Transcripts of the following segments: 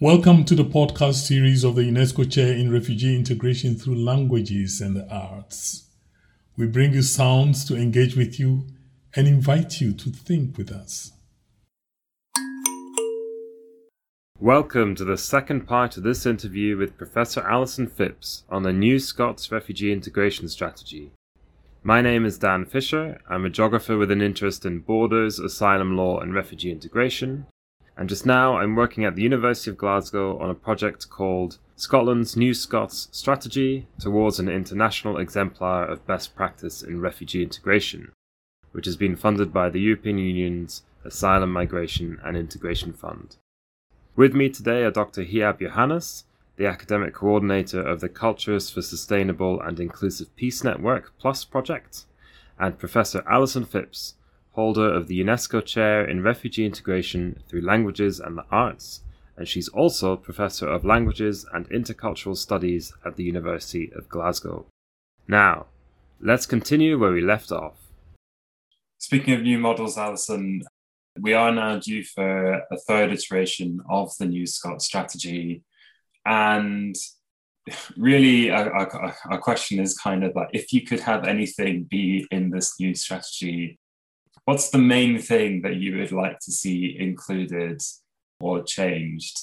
Welcome to the podcast series of the UNESCO Chair in Refugee Integration through Languages and the Arts. We bring you sounds to engage with you and invite you to think with us. Welcome to the second part of this interview with Professor Alison Phipps on the New Scots Refugee Integration Strategy. My name is Dan Fisher. I'm a geographer with an interest in borders, asylum law, and refugee integration. And just now, I'm working at the University of Glasgow on a project called Scotland's New Scots Strategy towards an international exemplar of best practice in refugee integration, which has been funded by the European Union's Asylum, Migration and Integration Fund. With me today are Dr. Hyab Yohannes, the academic coordinator of the Cultures for Sustainable and Inclusive Peace Network Plus project, and Professor Alison Phipps, holder of the UNESCO Chair in Refugee Integration through Languages and the Arts, and she's also Professor of Languages and Intercultural Studies at the University of Glasgow. Now, let's continue where we left off. Speaking of new models, Alison, we are now due for a third iteration of the New Scot strategy. And really, our, question is kind of like if you could have anything be in this new strategy, what's the main thing that you would like to see included or changed?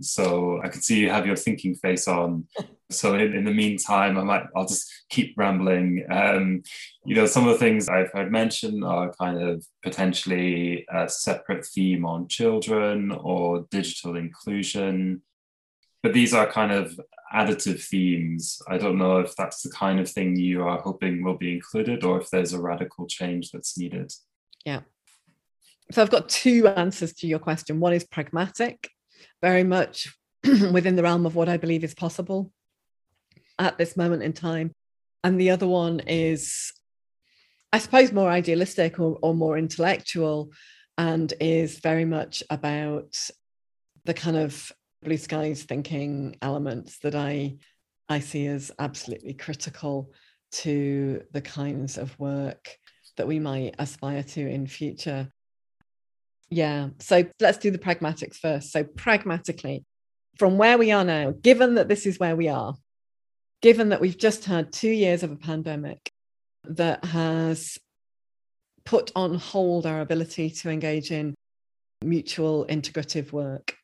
So I can see you have your thinking face on. So in, in the meantime, I might I'll just keep rambling. Um, you know, some of the things I've heard mentioned are kind of potentially a separate theme on children or digital inclusion. But these are kind of additive themes. I don't know if that's the kind of thing you are hoping will be included or if there's a radical change that's needed. Yeah. So I've got two answers to your question. One is pragmatic, very much within the realm of what I believe is possible at this moment in time. And the other one is, I suppose, more idealistic or, or more intellectual and is very much about the kind of blue skies thinking elements that I I see as absolutely critical to the kinds of work that we might aspire to in future. Yeah, so let's do the pragmatics first. So, pragmatically, from where we are now, given that this is where we are, given that we've just had two years of a pandemic that has put on hold our ability to engage in mutual integrative work,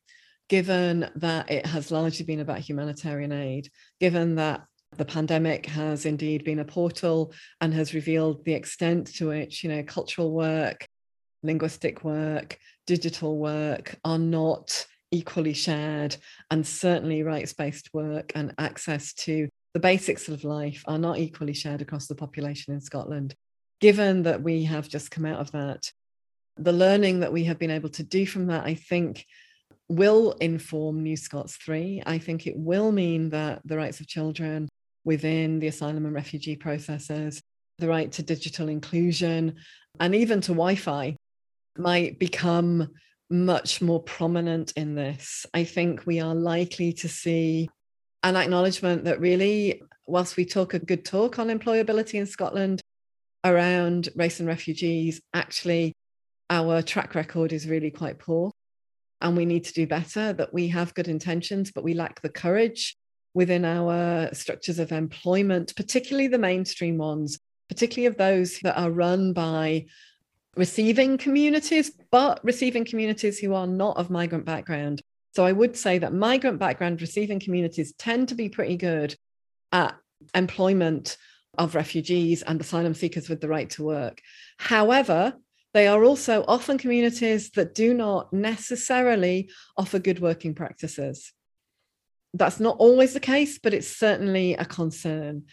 given that it has largely been about humanitarian aid, given that the pandemic has indeed been a portal and has revealed the extent to which you know cultural work linguistic work digital work are not equally shared and certainly rights-based work and access to the basics of life are not equally shared across the population in Scotland given that we have just come out of that the learning that we have been able to do from that i think will inform New Scots 3. I think it will mean that the rights of children within the asylum and refugee processes, the right to digital inclusion, and even to Wi Fi might become much more prominent in this. I think we are likely to see an acknowledgement that really, whilst we talk a good talk on employability in Scotland around race and refugees, actually, our track record is really quite poor. And we need to do better, that we have good intentions, but we lack the courage within our structures of employment, particularly the mainstream ones, particularly of those that are run by receiving communities, but receiving communities who are not of migrant background. So I would say that migrant background receiving communities tend to be pretty good at employment of refugees and asylum seekers with the right to work. However, they are also often communities that do not necessarily offer good working practices that's not always the case, but it's certainly a concern.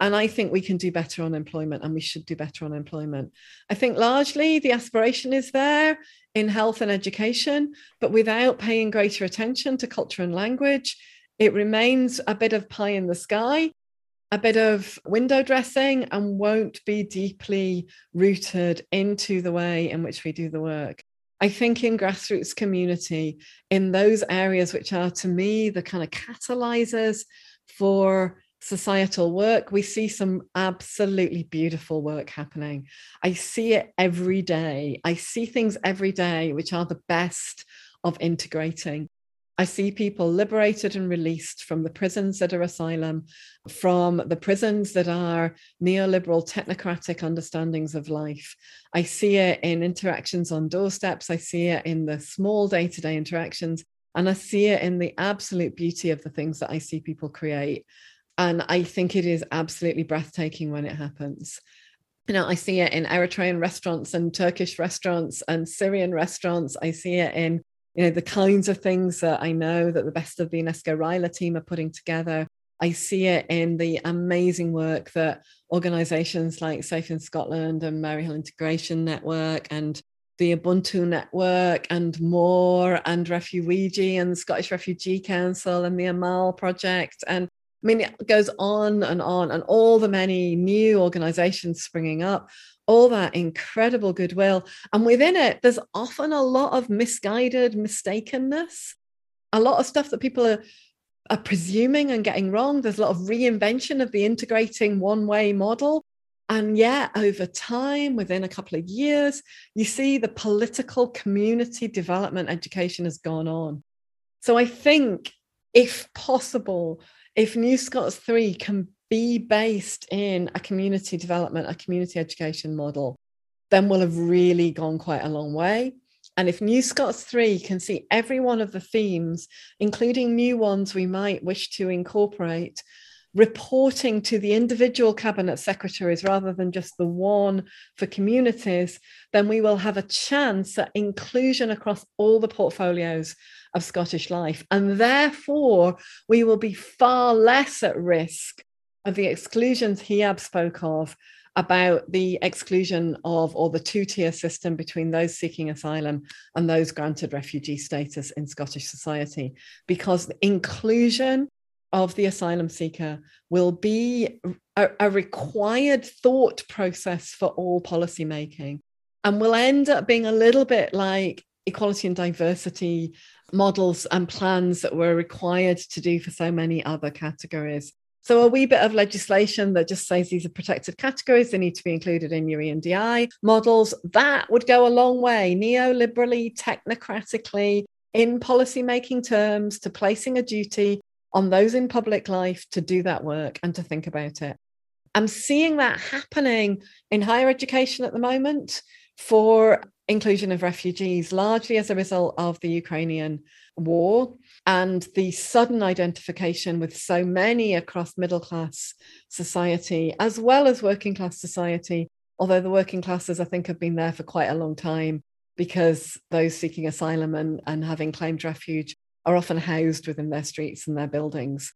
And I think we can do better on employment and we should do better on employment. I think largely the aspiration is there in health and education, but without paying greater attention to culture and language, it remains a bit of pie in the sky, a bit of window dressing, and won't be deeply rooted into the way in which we do the work. I think in grassroots community, in those areas which are to me the kind of catalyzers for societal work, we see some absolutely beautiful work happening. I see it every day. I see things every day which are the best of integrating. I see people liberated and released from the prisons that are asylum, from the prisons that are neoliberal technocratic understandings of life. I see it in interactions on doorsteps, I see it in the small day to day interactions, and I see it in the absolute beauty of the things that I see people create. And I think it is absolutely breathtaking when it happens you know, I see it in Eritrean restaurants and Turkish restaurants and Syrian restaurants. I see it in, you know, the kinds of things that I know that the best of the UNESCO RILA team are putting together. I see it in the amazing work that organizations like Safe in Scotland and Maryhill Integration Network and the Ubuntu Network and more and Refuweegee and the Scottish Refugee Council and the Amal Project and I mean, it goes on and on, and all the many new organizations springing up, all that incredible goodwill. And within it, there's often a lot of misguided mistakenness, a lot of stuff that people are, are presuming and getting wrong. There's a lot of reinvention of the integrating one way model. And yet, over time, within a couple of years, you see the political community development education has gone on. So I think, if possible, if New Scots 3 can be based in a community development, a community education model, then we'll have really gone quite a long way. And if New Scots 3 can see every one of the themes, including new ones we might wish to incorporate, reporting to the individual cabinet secretaries rather than just the one for communities, then we will have a chance at inclusion across all the portfolios of Scottish life. And therefore, we will be far less at risk the exclusions Hyab spoke of about the exclusion of or the two tier system between those seeking asylum and those granted refugee status in Scottish society, because inclusion of the asylum seeker will be a, a required thought process for all policy making and will end up being a little bit like equality and diversity models and plans that were required to do for so many other categories. So a wee bit of legislation that just says these are protected categories, they need to be included in your ENDI models, that would go a long way, neoliberally, technocratically, in policy-making terms, to placing a duty on those in public life to do that work and to think about it. I'm seeing that happening in higher education at the moment for inclusion of refugees, largely as a result of the Ukrainian war and the sudden identification with so many across middle class society, as well as working class society. Although the working classes, I think, have been there for quite a long time because those seeking asylum and, and having claimed refuge are often housed within their streets and their buildings.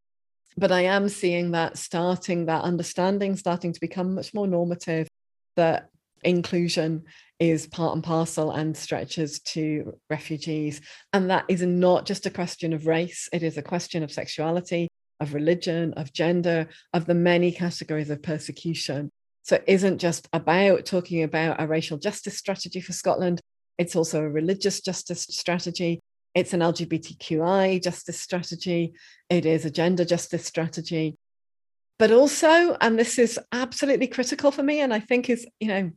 But I am seeing that starting, that understanding starting to become much more normative, that inclusion is part and parcel and stretches to refugees. And that is not just a question of race, it is a question of sexuality, of religion, of gender, of the many categories of persecution. So it isn't just about talking about a racial justice strategy for Scotland, it's also a religious justice strategy. It's an LGBTQI justice strategy. It is a gender justice strategy. But also, and this is absolutely critical for me, and I think is, you know,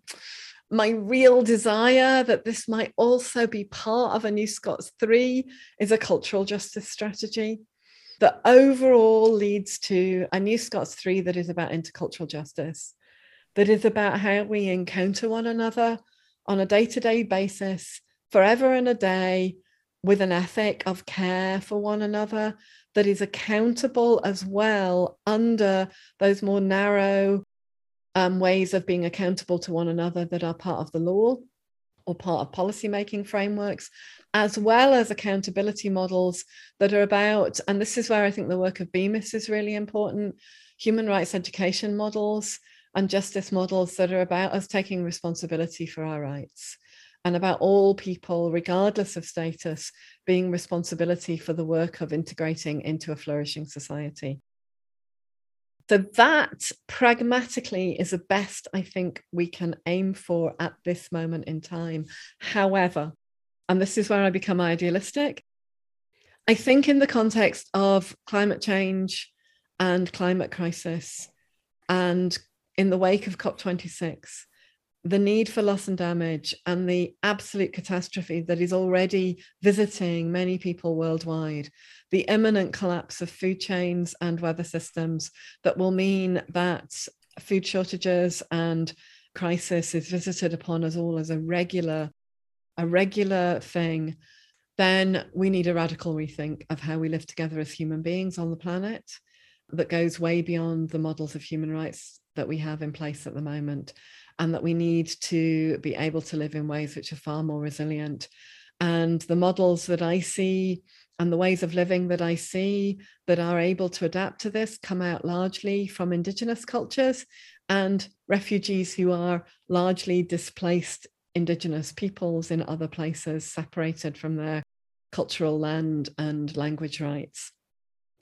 my real desire that this might also be part of a New Scots 3 is a cultural justice strategy that overall leads to a New Scots 3 that is about intercultural justice, that is about how we encounter one another on a day to day basis, forever and a day, with an ethic of care for one another that is accountable as well under those more narrow um, ways of being accountable to one another that are part of the law or part of policy making frameworks, as well as accountability models that are about, and this is where I think the work of BEMIS is really important, human rights education models and justice models that are about us taking responsibility for our rights and about all people, regardless of status, being responsibility for the work of integrating into a flourishing society. So that pragmatically is the best I think we can aim for at this moment in time. However, and this is where I become idealistic, I think in the context of climate change and climate crisis, and in the wake of COP26, the need for loss and damage and the absolute catastrophe that is already visiting many people worldwide, the imminent collapse of food chains and weather systems that will mean that food shortages and crisis is visited upon us all as a regular a regular thing. Then we need a radical rethink of how we live together as human beings on the planet that goes way beyond the models of human rights that we have in place at the moment and that we need to be able to live in ways which are far more resilient. And the models that I see and the ways of living that I see that are able to adapt to this come out largely from Indigenous cultures and refugees who are largely displaced Indigenous peoples in other places, separated from their cultural land and language rights.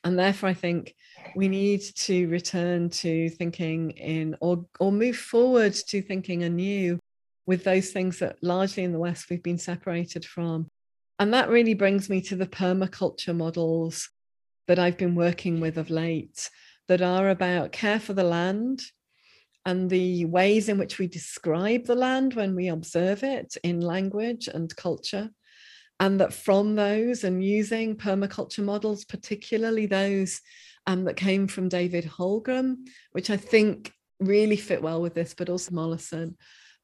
And therefore, I think we need to return to thinking in or, or move forward to thinking anew with those things that largely in the West we've been separated from. And that really brings me to the permaculture models that I've been working with of late that are about care for the land and the ways in which we describe the land when we observe it in language and culture and that from those and using permaculture models, particularly those um, that came from David Holmgren, which I think really fit well with this, but also Mollison,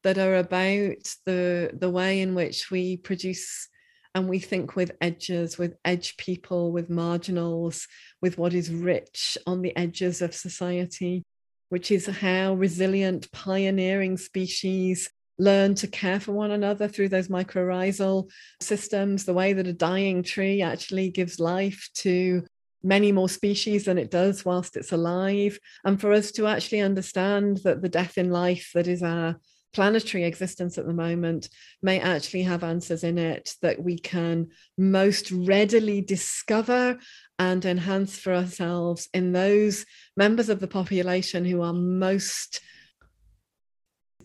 that are about the, the way in which we produce and we think with edges, with edge people, with marginals, with what is rich on the edges of society, which is how resilient pioneering species learn to care for one another through those mycorrhizal systems, the way that a dying tree actually gives life to many more species than it does whilst it's alive. And for us to actually understand that the death in life that is our planetary existence at the moment may actually have answers in it that we can most readily discover and enhance for ourselves in those members of the population who are most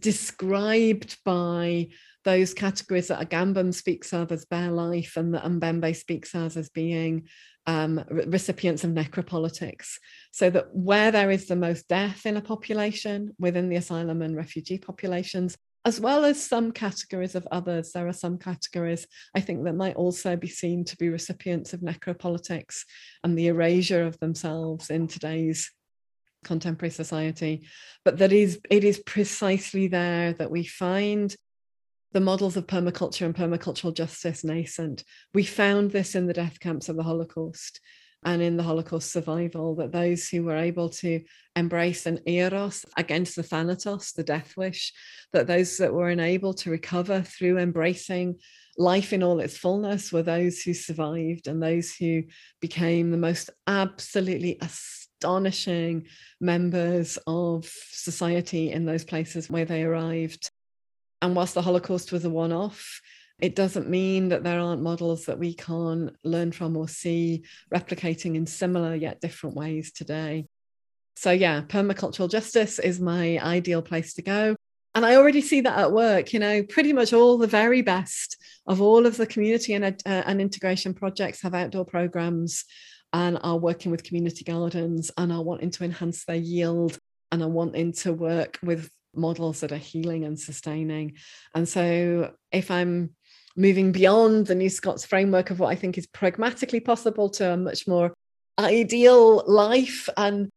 described by those categories that Agamben speaks of as bare life and that Mbembe speaks of as being um, recipients of necropolitics. So that where there is the most death in a population within the asylum and refugee populations, as well as some categories of others, there are some categories I think that might also be seen to be recipients of necropolitics and the erasure of themselves in today's contemporary society but that is it is precisely there that we find the models of permaculture and permacultural justice nascent. We found this in the death camps of the holocaust and in the holocaust survival that those who were able to embrace an eros against the thanatos the death wish that those that were unable to recover through embracing life in all its fullness were those who survived and those who became the most absolutely astonishing members of society in those places where they arrived. And whilst the Holocaust was a one off, it doesn't mean that there aren't models that we can learn from or see replicating in similar yet different ways today. So, yeah, permacultural justice is my ideal place to go. And I already see that at work, you know, pretty much all the very best of all of the community and, uh, and integration projects have outdoor programs and are working with community gardens and are wanting to enhance their yield and are wanting to work with models that are healing and sustaining. And so if I'm moving beyond the New Scots framework of what I think is pragmatically possible to a much more ideal life and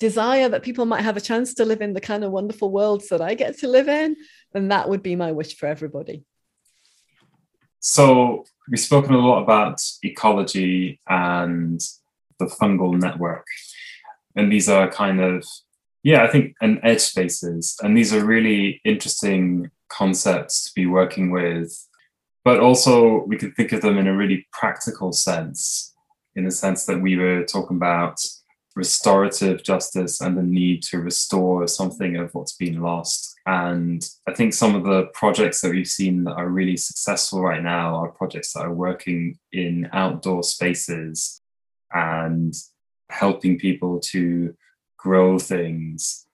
desire that people might have a chance to live in the kind of wonderful worlds that I get to live in, then that would be my wish for everybody. So we've spoken a lot about ecology and the fungal network. And these are kind of, yeah, I think, an edge spaces. And these are really interesting concepts to be working with. But also, we can think of them in a really practical sense, in the sense that we were talking about restorative justice and the need to restore something of what's been lost. And I think some of the projects that we've seen that are really successful right now are projects that are working in outdoor spaces and helping people to grow things.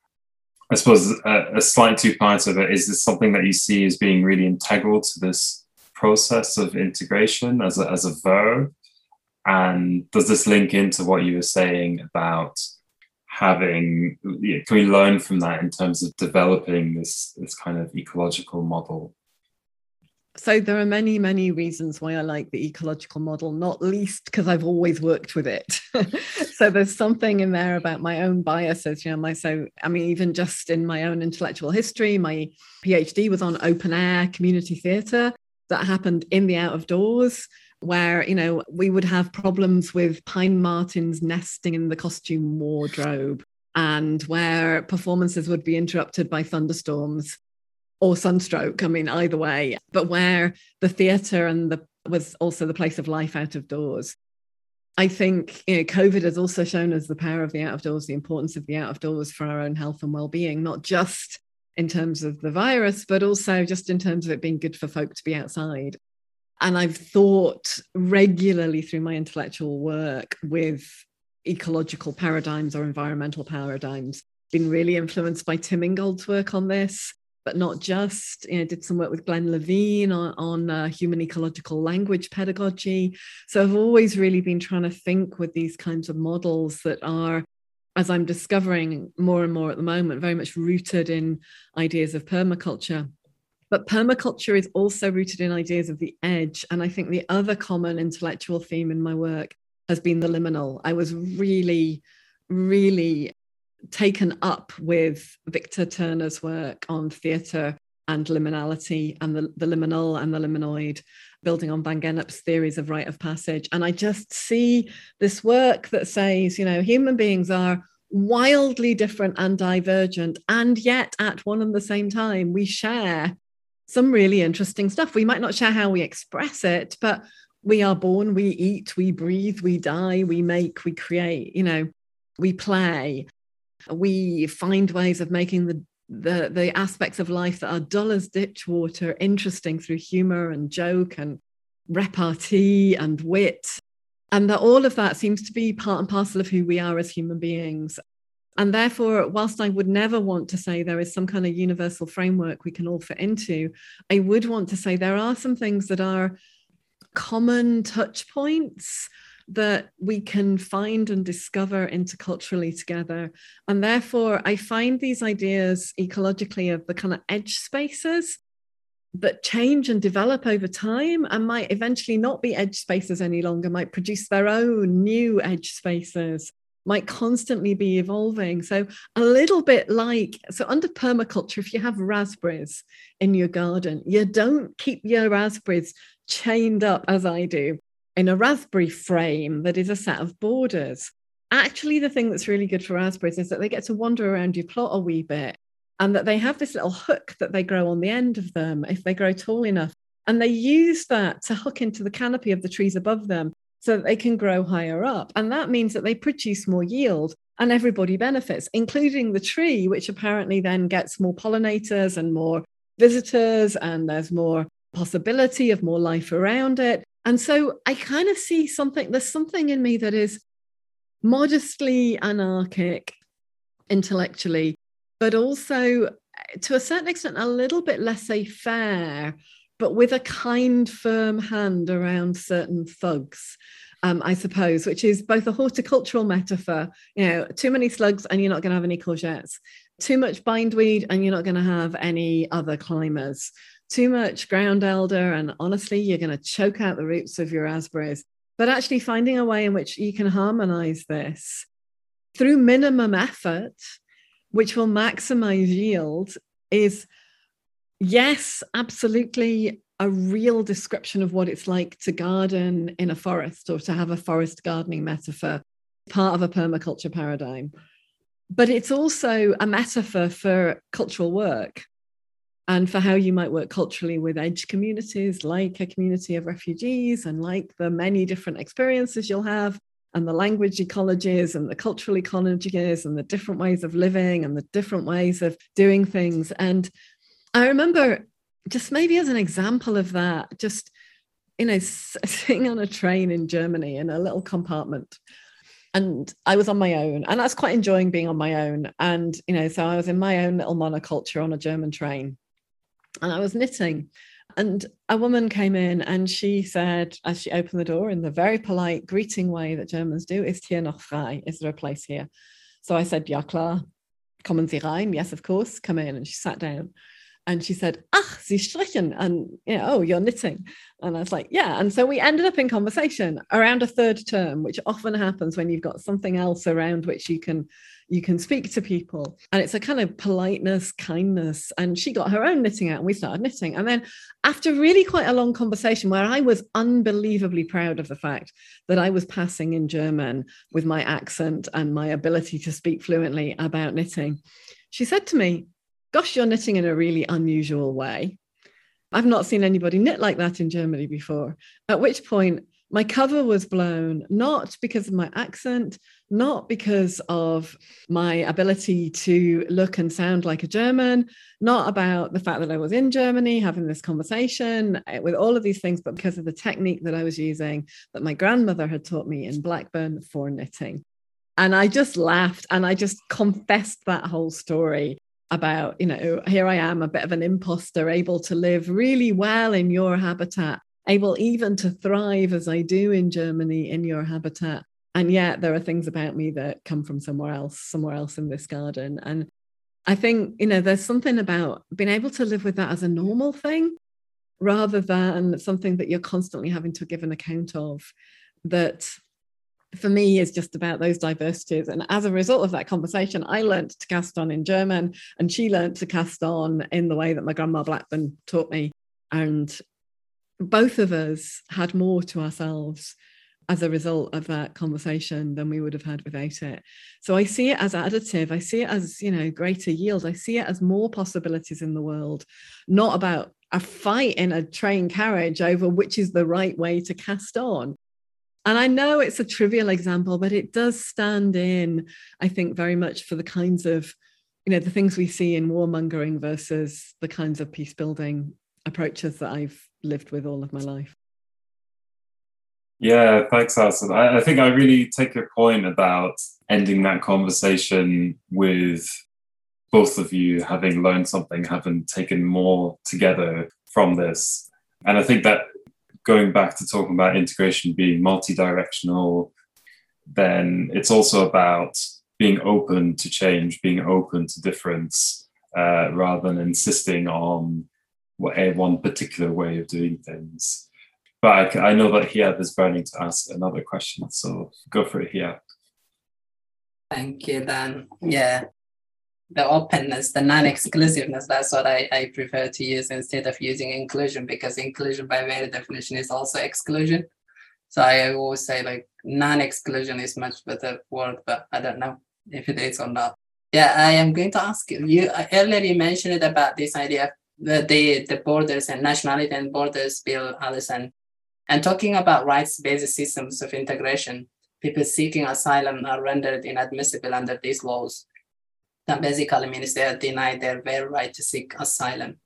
I suppose a, a slight two parts of it is this something that you see as being really integral to this process of integration as a, as a verb? And does this link into what you were saying about having can we learn from that in terms of developing this this kind of ecological model? So there are many many reasons why i like the ecological model not least because i've always worked with it. So there's something in there about my own biases you know my so i mean even just in my own intellectual history my phd was on open air community theatre. That happened in the out of doors where you know we would have problems with pine martens nesting in the costume wardrobe and where performances would be interrupted by thunderstorms or sunstroke. I mean, either way, but where the theatre and the was also the place of life out of doors. I think you know, COVID has also shown us the power of the out of doors, the importance of the out of doors for our own health and well-being, not just in terms of the virus, but also just in terms of it being good for folk to be outside. And I've thought regularly through my intellectual work with ecological paradigms or environmental paradigms, been really influenced by Tim Ingold's work on this but not just. You know, did some work with Glenn Levine on, on uh, human ecological language pedagogy. So I've always really been trying to think with these kinds of models that are, as I'm discovering more and more at the moment, very much rooted in ideas of permaculture. But permaculture is also rooted in ideas of the edge. And I think the other common intellectual theme in my work has been the liminal. I was really, really taken up with Victor Turner's work on theatre and liminality and the, the liminal and the liminoid, building on Van Gennep's theories of rite of passage. And I just see this work that says, you know, human beings are wildly different and divergent, and yet at one and the same time, we share some really interesting stuff. We might not share how we express it, but we are born, we eat, we breathe, we die, we make, we create, you know, we play. We find ways of making the the the aspects of life that are dull as ditch water interesting through humor and joke and repartee and wit. And that all of that seems to be part and parcel of who we are as human beings and therefore whilst i would never want to say there is some kind of universal framework we can all fit into i would want to say there are some things that are common touch points that we can find and discover interculturally together. And therefore, I find these ideas ecologically of the kind of edge spaces that change and develop over time and might eventually not be edge spaces any longer, might produce their own new edge spaces, might constantly be evolving. So, a little bit like so, under permaculture, if you have raspberries in your garden, you don't keep your raspberries chained up as I do in a raspberry frame that is a set of borders. Actually, the thing that's really good for raspberries is that they get to wander around your plot a wee bit and that they have this little hook that they grow on the end of them if they grow tall enough. And they use that to hook into the canopy of the trees above them so that they can grow higher up. And that means that they produce more yield and everybody benefits, including the tree, which apparently then gets more pollinators and more visitors, and there's more possibility of more life around it. And so I kind of see something, there's something in me that is modestly anarchic intellectually, but also to a certain extent a little bit laissez faire, but with a kind, firm hand around certain thugs. Um, I suppose, which is both a horticultural metaphor, you know, too many slugs and you're not going to have any courgettes, too much bindweed and you're not going to have any other climbers too much ground elder, and honestly, you're going to choke out the roots of your raspberries. But actually, finding a way in which you can harmonize this through minimum effort, which will maximize yield, is yes, absolutely a real description of what it's like to garden in a forest or to have a forest gardening metaphor, part of a permaculture paradigm. But it's also a metaphor for cultural work and for how you might work culturally with edge communities like a community of refugees and like the many different experiences you'll have and the language ecologies and the cultural ecologies and the different ways of living and the different ways of doing things and i remember just maybe as an example of that just you know sitting on a train in germany in a little compartment and I was on my own, and I was quite enjoying being on my own. And you know, so I was in my own little monoculture on a German train, and I was knitting. And a woman came in and she said, as she opened the door in the very polite greeting way that Germans do, Ist hier noch frei? Is there a place here? So I said, Ja klar, kommen Sie rein. Yes, of course, come in. And she sat down and she said, Ach, Sie strichen. And, you know, oh, you're knitting. And I was like, yeah. And so we ended up in conversation around a third term, which often happens when you've got something else around which you can you can speak to people. And it's a kind of politeness, kindness. And she got her own knitting out and we started knitting. And then after really quite a long conversation where I was unbelievably proud of the fact that I was passing in German with my accent and my ability to speak fluently about knitting, she said to me, Gosh, you're knitting in a really unusual way. I've not seen anybody knit like that in Germany before. At which point, my cover was blown, not because of my accent, not because of my ability to look and sound like a German, not about the fact that I was in Germany having this conversation eh, with all of these things, but because of the technique that I was using that my grandmother had taught me in Blackburn for knitting. And I just laughed and I just confessed that whole story about, you know, here I am, a bit of an imposter, able to live really well in your habitat, able even to thrive as I do in Germany in your habitat. And yet there are things about me that come from somewhere else, somewhere else in this garden. And I think, you know, there's something about being able to live with that as a normal thing rather than something that you're constantly having to give an account of that for me is just about those diversities. And as a result of that conversation, I learned to cast on in German and she learned to cast on in the way that my grandma Blackburn taught me. And both of us had more to ourselves as a result of that conversation than we would have had without it. So I see it as additive. I see it as, you know, greater yield. I see it as more possibilities in the world, not about a fight in a train carriage over which is the right way to cast on. And I know it's a trivial example, but it does stand in, I think, very much for the kinds of, you know, the things we see in warmongering versus the kinds of peace building approaches that I've lived with all of my life. Yeah, thanks, Alison. I, I think I really take your point about ending that conversation with both of you having learned something, having taken more together from this. And I think that going back to talking about integration being multi-directional, then it's also about being open to change, being open to difference, uh, rather than insisting on what, one particular way of doing things. But I, I know that Hyab is burning to ask another question, so go for it, Hyab. Thank you, Dan. Yeah, the openness, the non-exclusiveness, that's what I, I prefer to use instead of using inclusion because inclusion by very definition is also exclusion. So I always say like non-exclusion is much better word, but I don't know if it is or not. Yeah, I am going to ask you. You uh, earlier you mentioned about this idea the the, the borders and nationality and borders bill, Alison, and talking about rights-based systems of integration. People seeking asylum are rendered inadmissible under these laws that basically means they are denied their very right to seek asylum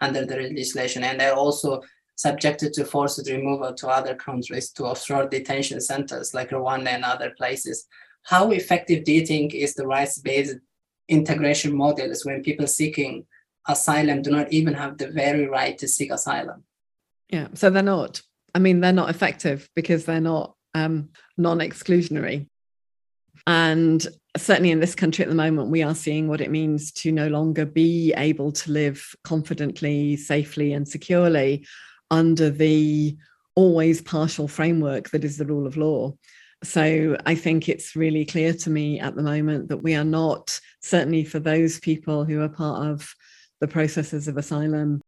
under the legislation. And they're also subjected to forced removal to other countries, to offshore detention centers like Rwanda and other places. How effective do you think is the rights-based integration models when people seeking asylum do not even have the very right to seek asylum? Yeah, so they're not. I mean, they're not effective because they're not um, non-exclusionary. And certainly in this country at the moment, we are seeing what it means to no longer be able to live confidently, safely, and securely under the always partial framework that is the rule of law. So I think it's really clear to me at the moment that we are not, certainly for those people who are part of the processes of asylum,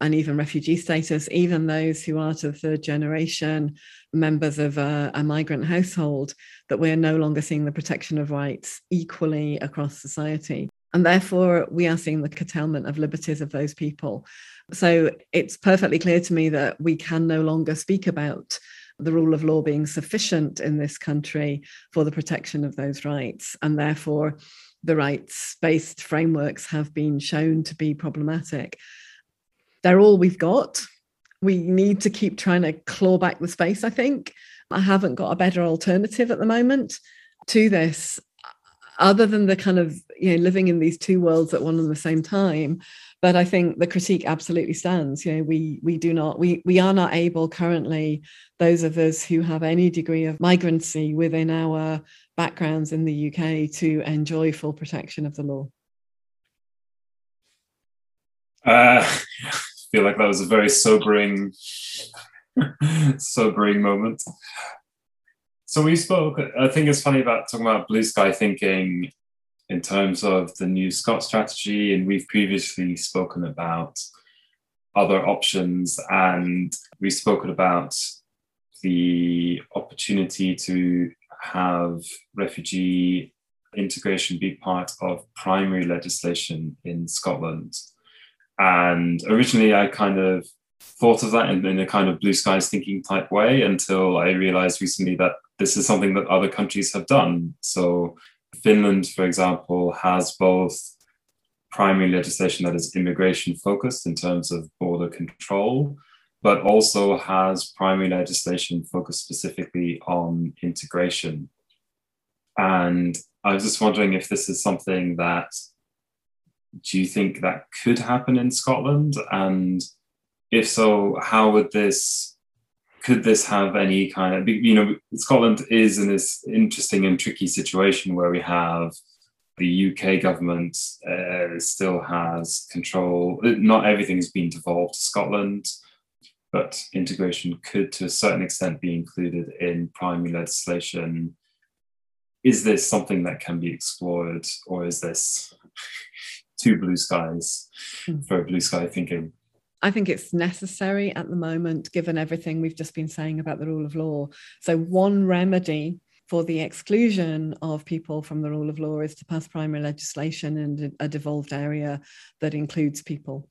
and even refugee status, even those who are to the third generation members of a, a, migrant household, that we're no longer seeing the protection of rights equally across society. And therefore, we are seeing the curtailment of liberties of those people. So it's perfectly clear to me that we can no longer speak about the rule of law being sufficient in this country for the protection of those rights. And therefore, the rights based frameworks have been shown to be problematic they're all we've got. We need to keep trying to claw back the space, I think. I haven't got a better alternative at the moment to this other than the kind of you know living in these two worlds at one and the same time. But i think the critique absolutely stands. You know we we do not we we are not able currently those of us who have any degree of migrancy within our backgrounds in the uk to enjoy full protection of the law. Uh, feel like that was a very sobering sobering moment so we spoke i think it's funny about talking about blue sky thinking in terms of the new Scot strategy, and we've previously spoken about other options, and we've spoken about the opportunity to have refugee integration be part of primary legislation in Scotland. And originally, I kind of thought of that in, in, a kind of blue skies thinking type way until I realized recently that this is something that other countries have done. So Finland, for example, has both primary legislation that is immigration focused in terms of border control, but also has primary legislation focused specifically on integration. And I was just wondering if this is something that do you think that could happen in Scotland? And if so, how would this could this have any kind of you know Scotland is in this interesting and tricky situation where we have the UK government uh, still has control. Not everything has been devolved to Scotland, but integration could, to a certain extent, be included in primary legislation. Is this something that can be explored, or is this too blue skies hmm. for blue sky thinking? I think it's necessary at the moment, given everything we've just been saying about the rule of law. So, one remedy for the exclusion of people from the rule of law is to pass primary legislation in a devolved area that includes people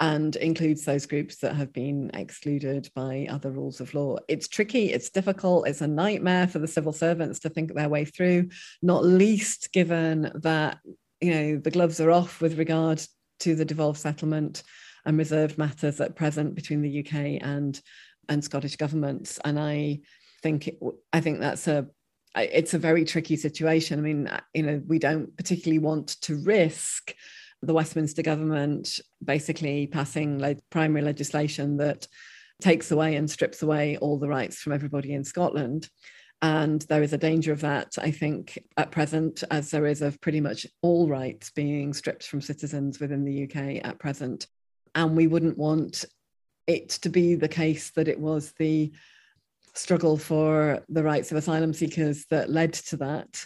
and includes those groups that have been excluded by other rules of law. It's tricky, it's difficult, it's a nightmare for the civil servants to think their way through, not least given that you know the gloves are off with regard to the devolved settlement and reserved matters at present between the UK and and Scottish governments. And I think it, I think that's a it's a very tricky situation. I mean, you know, we don't particularly want to risk the Westminster government basically passing primary legislation that takes away and strips away all the rights from everybody in Scotland. And there is a danger of that, I think, at present, as there is of pretty much all rights being stripped from citizens within the UK at present and we wouldn't want it to be the case that it was the struggle for the rights of asylum seekers that led to that.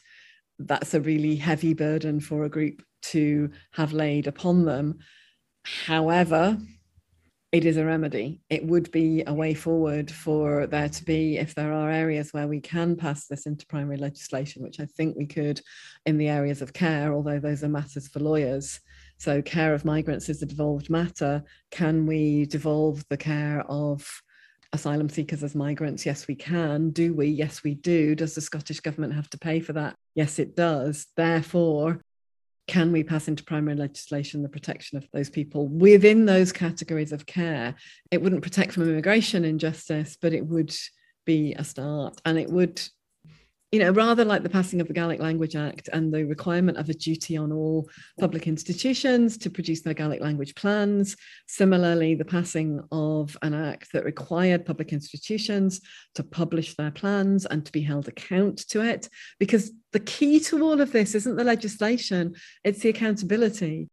That's a really heavy burden for a group to have laid upon them. However, it is a remedy. It would be a way forward for there to be, if there are areas where we can pass this into primary legislation, which I think we could in the areas of care, although those are matters for lawyers. So, care of migrants is a devolved matter. Can we devolve the care of asylum seekers as migrants? Yes, we can. Do we? Yes, we do. Does the Scottish Government have to pay for that? Yes, it does. Therefore, can we pass into primary legislation the protection of those people within those categories of care? It wouldn't protect from immigration injustice, but it would be a start and it would you know, rather like the passing of the Gaelic Language Act and the requirement of a duty on all public institutions to produce their Gaelic language plans. Similarly, the passing of an act that required public institutions to publish their plans and to be held account to it. Because the key to all of this isn't the legislation, it's the accountability.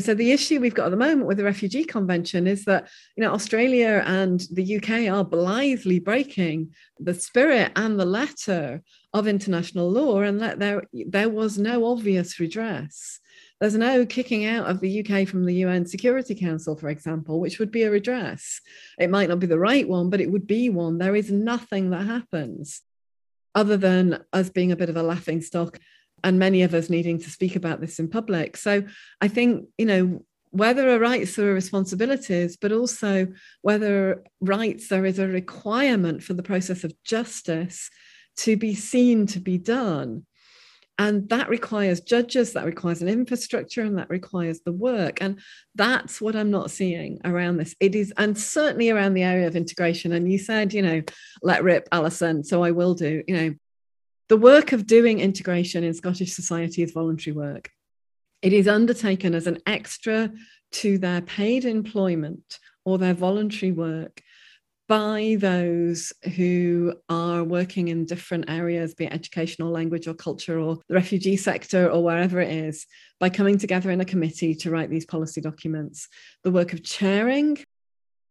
So the issue we've got at the moment with the refugee convention is that you know Australia and the UK are blithely breaking the spirit and the letter of international law, and that there there was no obvious redress. There's no kicking out of the UK from the UN Security Council, for example, which would be a redress. It might not be the right one, but it would be one. There is nothing that happens other than us being a bit of a laughing stock and many of us needing to speak about this in public. So I think, you know, whether are rights or responsibilities, but also whether rights there is a requirement for the process of justice to be seen to be done. And that requires judges, that requires an infrastructure, and that requires the work. And that's what I'm not seeing around this. It is, and certainly around the area of integration. And you said, you know, let rip, Alison. So I will do. You know, the work of doing integration in Scottish society is voluntary work. It is undertaken as an extra to their paid employment or their voluntary work by those who are working in different areas, be it educational, language, or culture, or the refugee sector, or wherever it is, by coming together in a committee to write these policy documents. The work of chairing,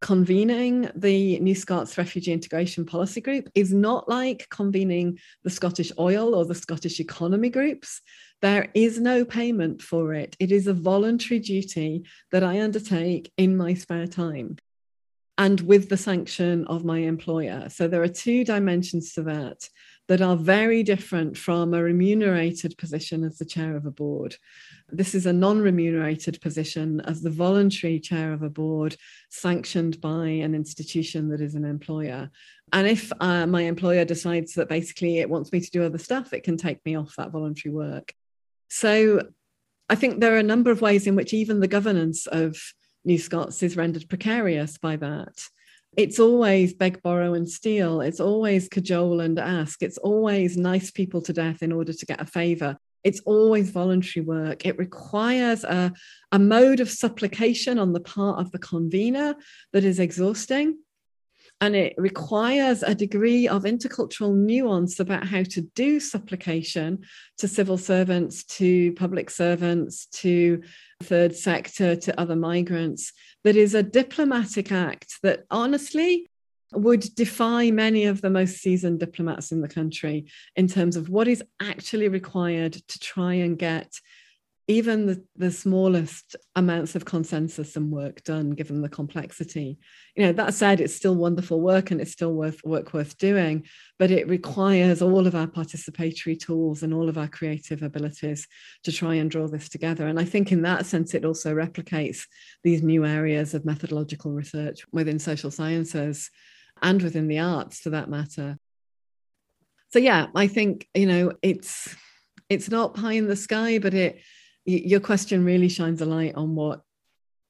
convening the New Scots Refugee Integration Policy Group is not like convening the Scottish Oil or the Scottish Economy groups. There is no payment for it. It is a voluntary duty that I undertake in my spare time and with the sanction of my employer. So there are two dimensions to that that are very different from a remunerated position as the chair of a board. This is a non remunerated position as the voluntary chair of a board sanctioned by an institution that is an employer. And if uh, my employer decides that basically it wants me to do other stuff, it can take me off that voluntary work. So I think there are a number of ways in which even the governance of New Scots is rendered precarious by that. It's always beg, borrow, and steal. It's always cajole and ask. It's always nice people to death in order to get a favour. It's always voluntary work. It requires a, a mode of supplication on the part of the convener that is exhausting and it requires a degree of intercultural nuance about how to do supplication to civil servants, to public servants, to third sector, to other migrants. That is a diplomatic act that honestly would defy many of the most seasoned diplomats in the country in terms of what is actually required to try and get even the, the smallest amounts of consensus and work done given the complexity. You know that said it's still wonderful work and it's still worth work worth doing but it requires all of our participatory tools and all of our creative abilities to try and draw this together. And i think in that sense it also replicates these new areas of methodological research within social sciences and within the arts for that matter. So yeah i think you know it's it's not pie in the sky but it your question really shines a light on what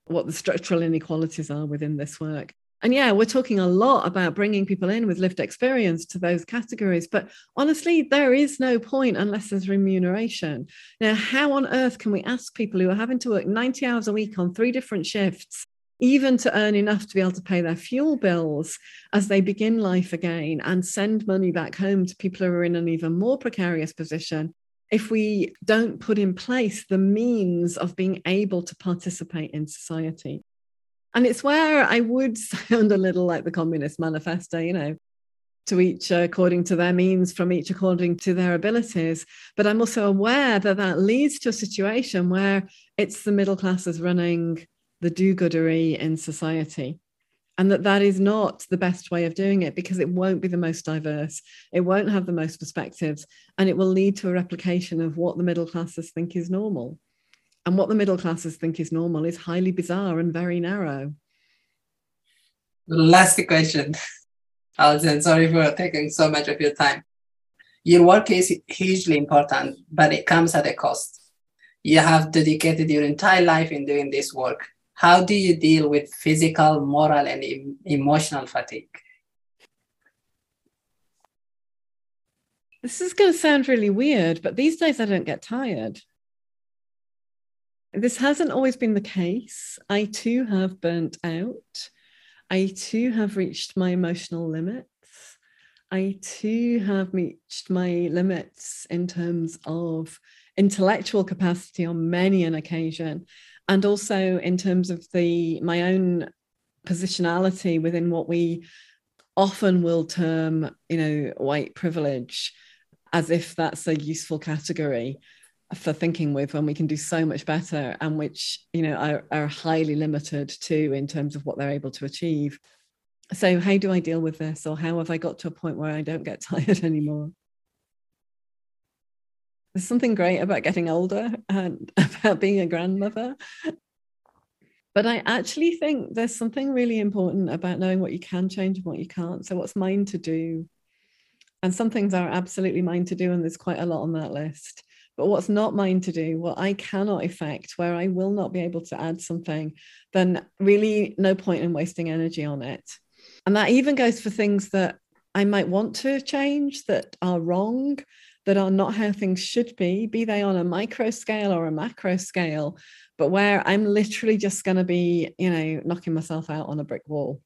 what the structural inequalities are within this work. And yeah we're talking a lot about bringing people in with lived experience to those categories but honestly there is no point unless there's remuneration. Now how on earth can we ask people who are having to work 90 hours a week on three different shifts even to earn enough to be able to pay their fuel bills as they begin life again and send money back home to people who are in an even more precarious position if we don't put in place the means of being able to participate in society. And it's where I would sound a little like the Communist Manifesto, you know, to each according to their means, from each according to their abilities. But I'm also aware that that leads to a situation where it's the middle classes running the do goodery in society and that that is not the best way of doing it because it won't be the most diverse it won't have the most perspectives and it will lead to a replication of what the middle classes think is normal. And what the middle classes think is normal is highly bizarre and very narrow. Last question. Alison sorry for taking so much of your time. Your work is hugely important but it comes at a cost. You have dedicated your entire life in doing this work how do you deal with physical, moral, and em- emotional fatigue? This is going to sound really weird, but these days I don't get tired. This hasn't always been the case. I too have burnt out. I too have reached my emotional limits. I too have reached my limits in terms of intellectual capacity on many an occasion and also in terms of the my own positionality within what we often will term you know white privilege as if that's a useful category for thinking with when we can do so much better and which you know are, are highly limited too in terms of what they're able to achieve. So how do i deal with this or how have i got to a point where i don't get tired anymore there's something great about getting older and about being a grandmother. But I actually think there's something really important about knowing what you can change and what you can't. So, what's mine to do? And some things are absolutely mine to do, and there's quite a lot on that list. But what's not mine to do, what I cannot affect, where I will not be able to add something, then really no point in wasting energy on it. And that even goes for things that I might want to change that are wrong, that are not how things should be, be they on a micro scale or a macro scale, but where I'm literally just going to be, you know, knocking myself out on a brick wall.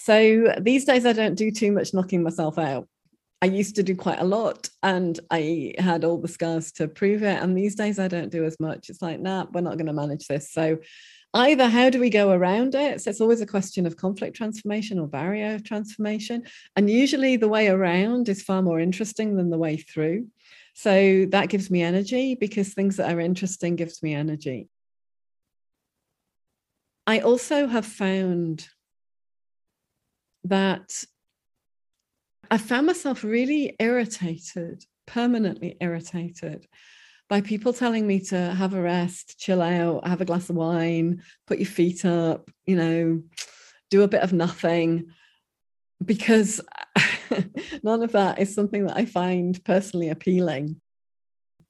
So these days, I don't do too much knocking myself out. I used to do quite a lot and I had all the scars to prove it. And these days, I don't do as much. It's like, nah, we're not going to manage this. So either how do we go around it? So it's always a question of conflict transformation or barrier transformation. And usually the way around is far more interesting than the way through. So that gives me energy because things that are interesting gives me energy. I also have found that I found myself really irritated, permanently irritated by people telling me to have a rest, chill out, have a glass of wine, put your feet up, you know, do a bit of nothing. Because none of that is something that I find personally appealing.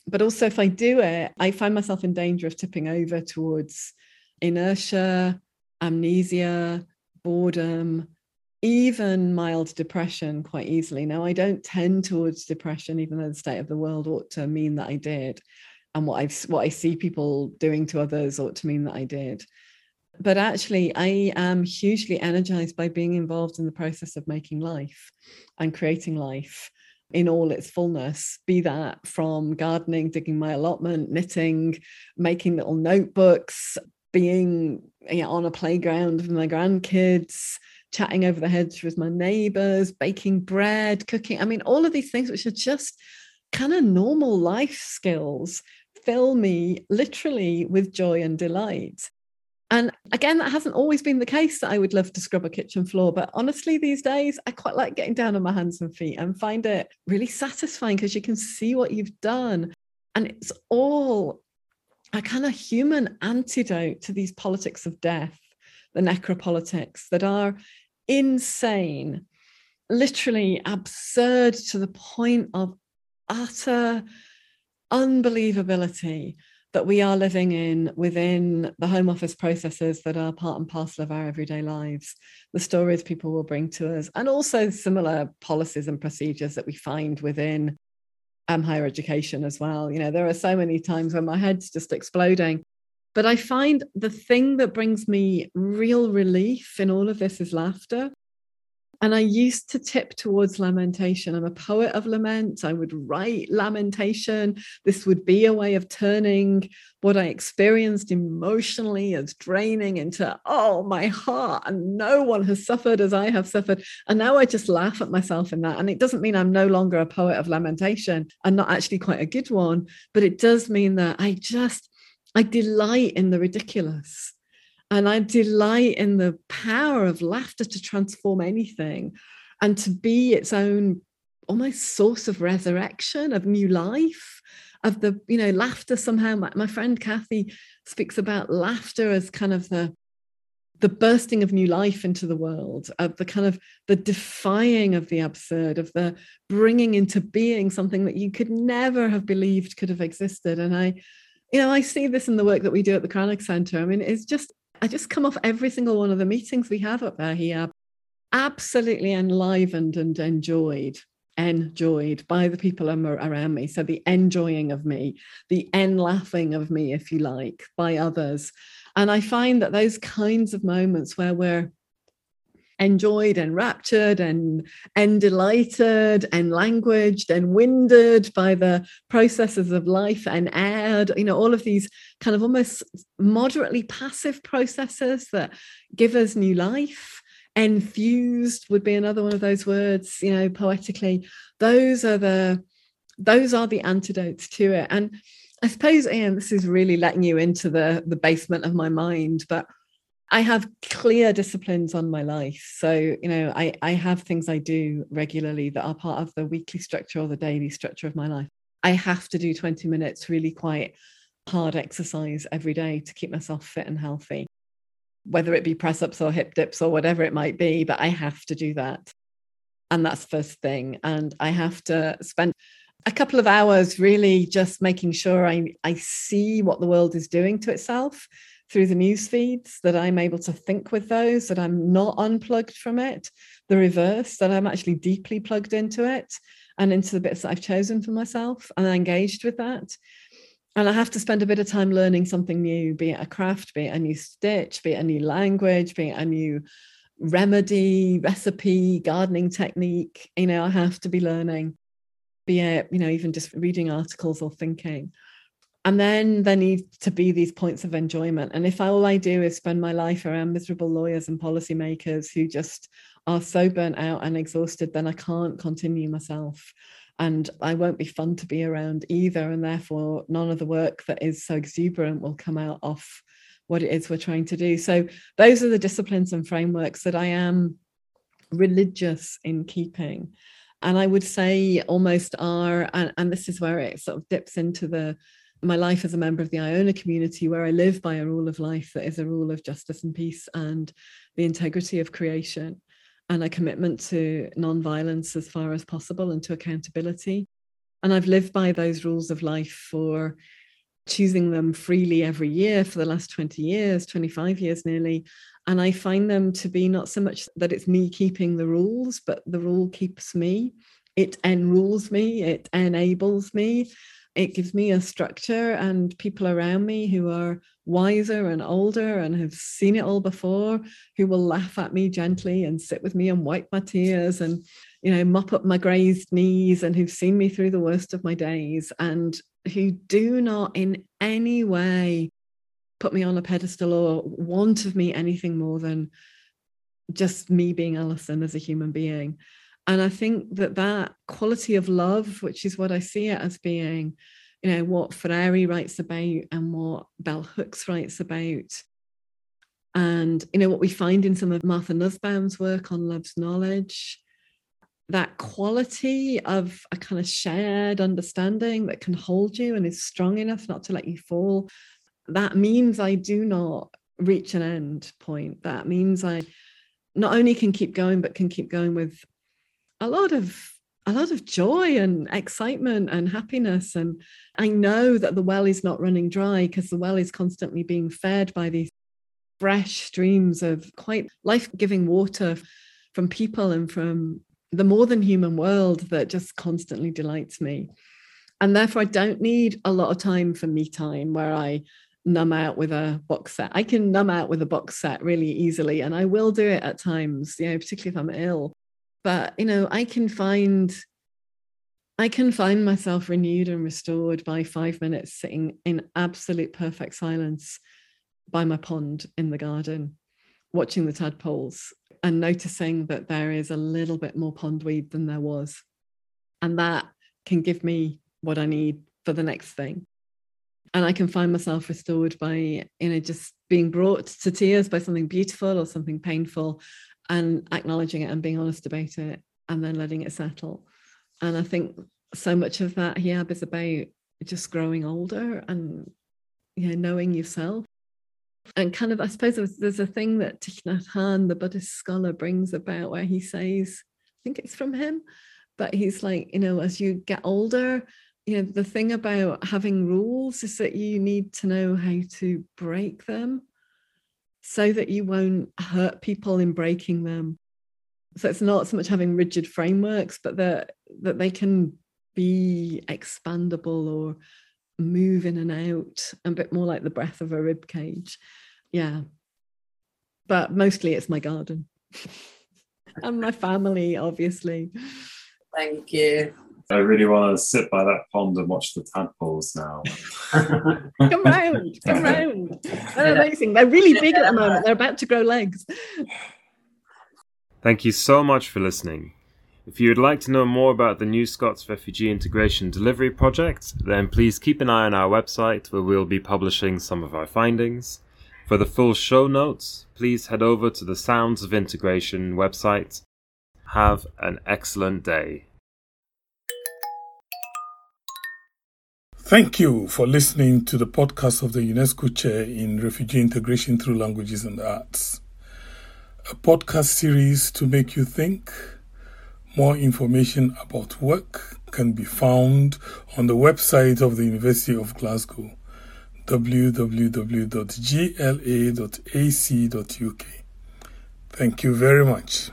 But also, if I do it, I find myself in danger of tipping over towards inertia, amnesia, boredom, even mild depression quite easily. Now, I don't tend towards depression, even though the state of the world ought to mean that I did. And what I've what I see people doing to others ought to mean that I did. But actually, I am hugely energized by being involved in the process of making life and creating life in all its fullness, be that from gardening, digging my allotment, knitting, making little notebooks, being you know, on a playground with my grandkids, chatting over the hedge with my neighbors, baking bread, cooking. I mean, all of these things, which are just kind of normal life skills, fill me literally with joy and delight. And again, that hasn't always been the case that I would love to scrub a kitchen floor. But honestly, these days, I quite like getting down on my hands and feet and find it really satisfying because you can see what you've done. And it's all a kind of human antidote to these politics of death, the necropolitics that are insane, literally absurd to the point of utter unbelievability that we are living in within the home office processes that are part and parcel of our everyday lives, the stories people will bring to us, and also similar policies and procedures that we find within um, higher education as well. You know, there are so many times when my head's just exploding but I find the thing that brings me real relief in all of this is laughter. And I used to tip towards lamentation. I'm a poet of lament. I would write lamentation. This would be a way of turning what I experienced emotionally as draining into, oh, my heart. And no one has suffered as I have suffered. And now I just laugh at myself in that. And it doesn't mean I'm no longer a poet of lamentation. I'm not actually quite a good one, but it does mean that I just I delight in the ridiculous. And I delight in the power of laughter to transform anything and to be its own almost source of resurrection, of new life, of the, you know, laughter somehow. My, my friend Kathy speaks about laughter as kind of the the bursting of new life into the world of the kind of the defying of the absurd of the bringing into being something that you could never have believed could have existed and i you know, I see this in the work that we do at the Cranach Centre. I mean, it's just, I just come off every single one of the meetings we have up there here, absolutely enlivened and enjoyed, enjoyed by the people around me. So the enjoying of me, the en laughing of me, if you like, by others. And I find that those kinds of moments where we're enjoyed and raptured and and delighted and languaged and winded by the processes of life and aired you know all of these kind of almost moderately passive processes that give us new life. Infused would be another one of those words you know poetically. Those are the those are the antidotes to it. And i suppose ian this is really letting you into the the basement of my mind but I have clear disciplines on my life. So, you know, I, I have things I do regularly that are part of the weekly structure or the daily structure of my life. I have to do 20 minutes really quite hard exercise every day to keep myself fit and healthy, whether it be press ups or hip dips or whatever it might be, but I have to do that. And that's first thing. And I have to spend a couple of hours really just making sure I, I see what the world is doing to itself through the news feeds, that I'm able to think with those, that I'm not unplugged from it, the reverse, that I'm actually deeply plugged into it. and into the bits that I've chosen for myself and engaged with that. And I have to spend a bit of time learning something new, be it a craft, be it a new stitch, be it a new language, be it a new remedy, recipe, gardening technique. You know, I have to be learning, be it, you know, even just reading articles or thinking. And then there need to be these points of enjoyment. And if all I do is spend my life around miserable lawyers and policymakers who just are so burnt out and exhausted, then I can't continue myself. And I won't be fun to be around either. And therefore, none of the work that is so exuberant will come out of what it is we're trying to do. So, those are the disciplines and frameworks that I am religious in keeping. And I would say almost are, and, and this is where it sort of dips into the my life as a member of the Iona community, where I live by a rule of life that is a rule of justice and peace and the integrity of creation and a commitment to non-violence as far as possible and to accountability. And I've lived by those rules of life for choosing them freely every year for the last 20 years, 25 years nearly. And I find them to be not so much that it's me keeping the rules, but the rule keeps me. It enrules me, it enables me it gives me a structure and people around me who are wiser and older and have seen it all before who will laugh at me gently and sit with me and wipe my tears and you know mop up my grazed knees and who've seen me through the worst of my days and who do not in any way put me on a pedestal or want of me anything more than just me being Alison as a human being and I think that that quality of love, which is what I see it as being, you know, what Freire writes about and what Bell Hooks writes about, and you know what we find in some of Martha Nussbaum's work on love's knowledge, that quality of a kind of shared understanding that can hold you and is strong enough not to let you fall. That means I do not reach an end point. That means I not only can keep going, but can keep going with a lot of a lot of joy and excitement and happiness. And i know that the well is not running dry because the well is constantly being fed by these fresh streams of quite life-giving water from people and from the more than human world that just constantly delights me. And therefore i don't need a lot of time for me time where i numb out with a box set. I can numb out with a box set really easily and i will do it at times you know particularly if i'm ill but you know i can find i can find myself renewed and restored by five minutes sitting in absolute perfect silence by my pond in the garden watching the tadpoles and noticing that there is a little bit more pondweed than there was. And that can give me what i need for the next thing. And i can find myself restored by you know just being brought to tears by something beautiful or something painful and acknowledging it and being honest about it and then letting it settle. And I think so much of that Hyab is about just growing older and know knowing yourself. And kind of, I suppose there's, there's a thing that Thich Nhat Hanh, the Buddhist scholar, brings about where he says, I think it's from him, but he's like, you know, as you get older, you know, the thing about having rules is that you need to know how to break them so that you won't hurt people in breaking them. So it's not so much having rigid frameworks, but that that they can be expandable or move in and out, a bit more like the breath of a rib cage. Yeah. But mostly it's my garden and my family, obviously. Thank you. I really want to sit by that pond and watch the tadpoles now. come round, come round. They're amazing. They're really big at the moment. They're about to grow legs. Thank you so much for listening. If you would like to know more about the New Scots Refugee Integration Delivery Project, then please keep an eye on our website where we'll be publishing some of our findings. For the full show notes, please head over to the Sounds of Integration website. Have an excellent day. Thank you for listening to the podcast of the UNESCO Chair in Refugee Integration Through Languages and Arts, a podcast series to make you think. More information about work can be found on the website of the University of Glasgow, www.gla.ac.uk. Thank you very much.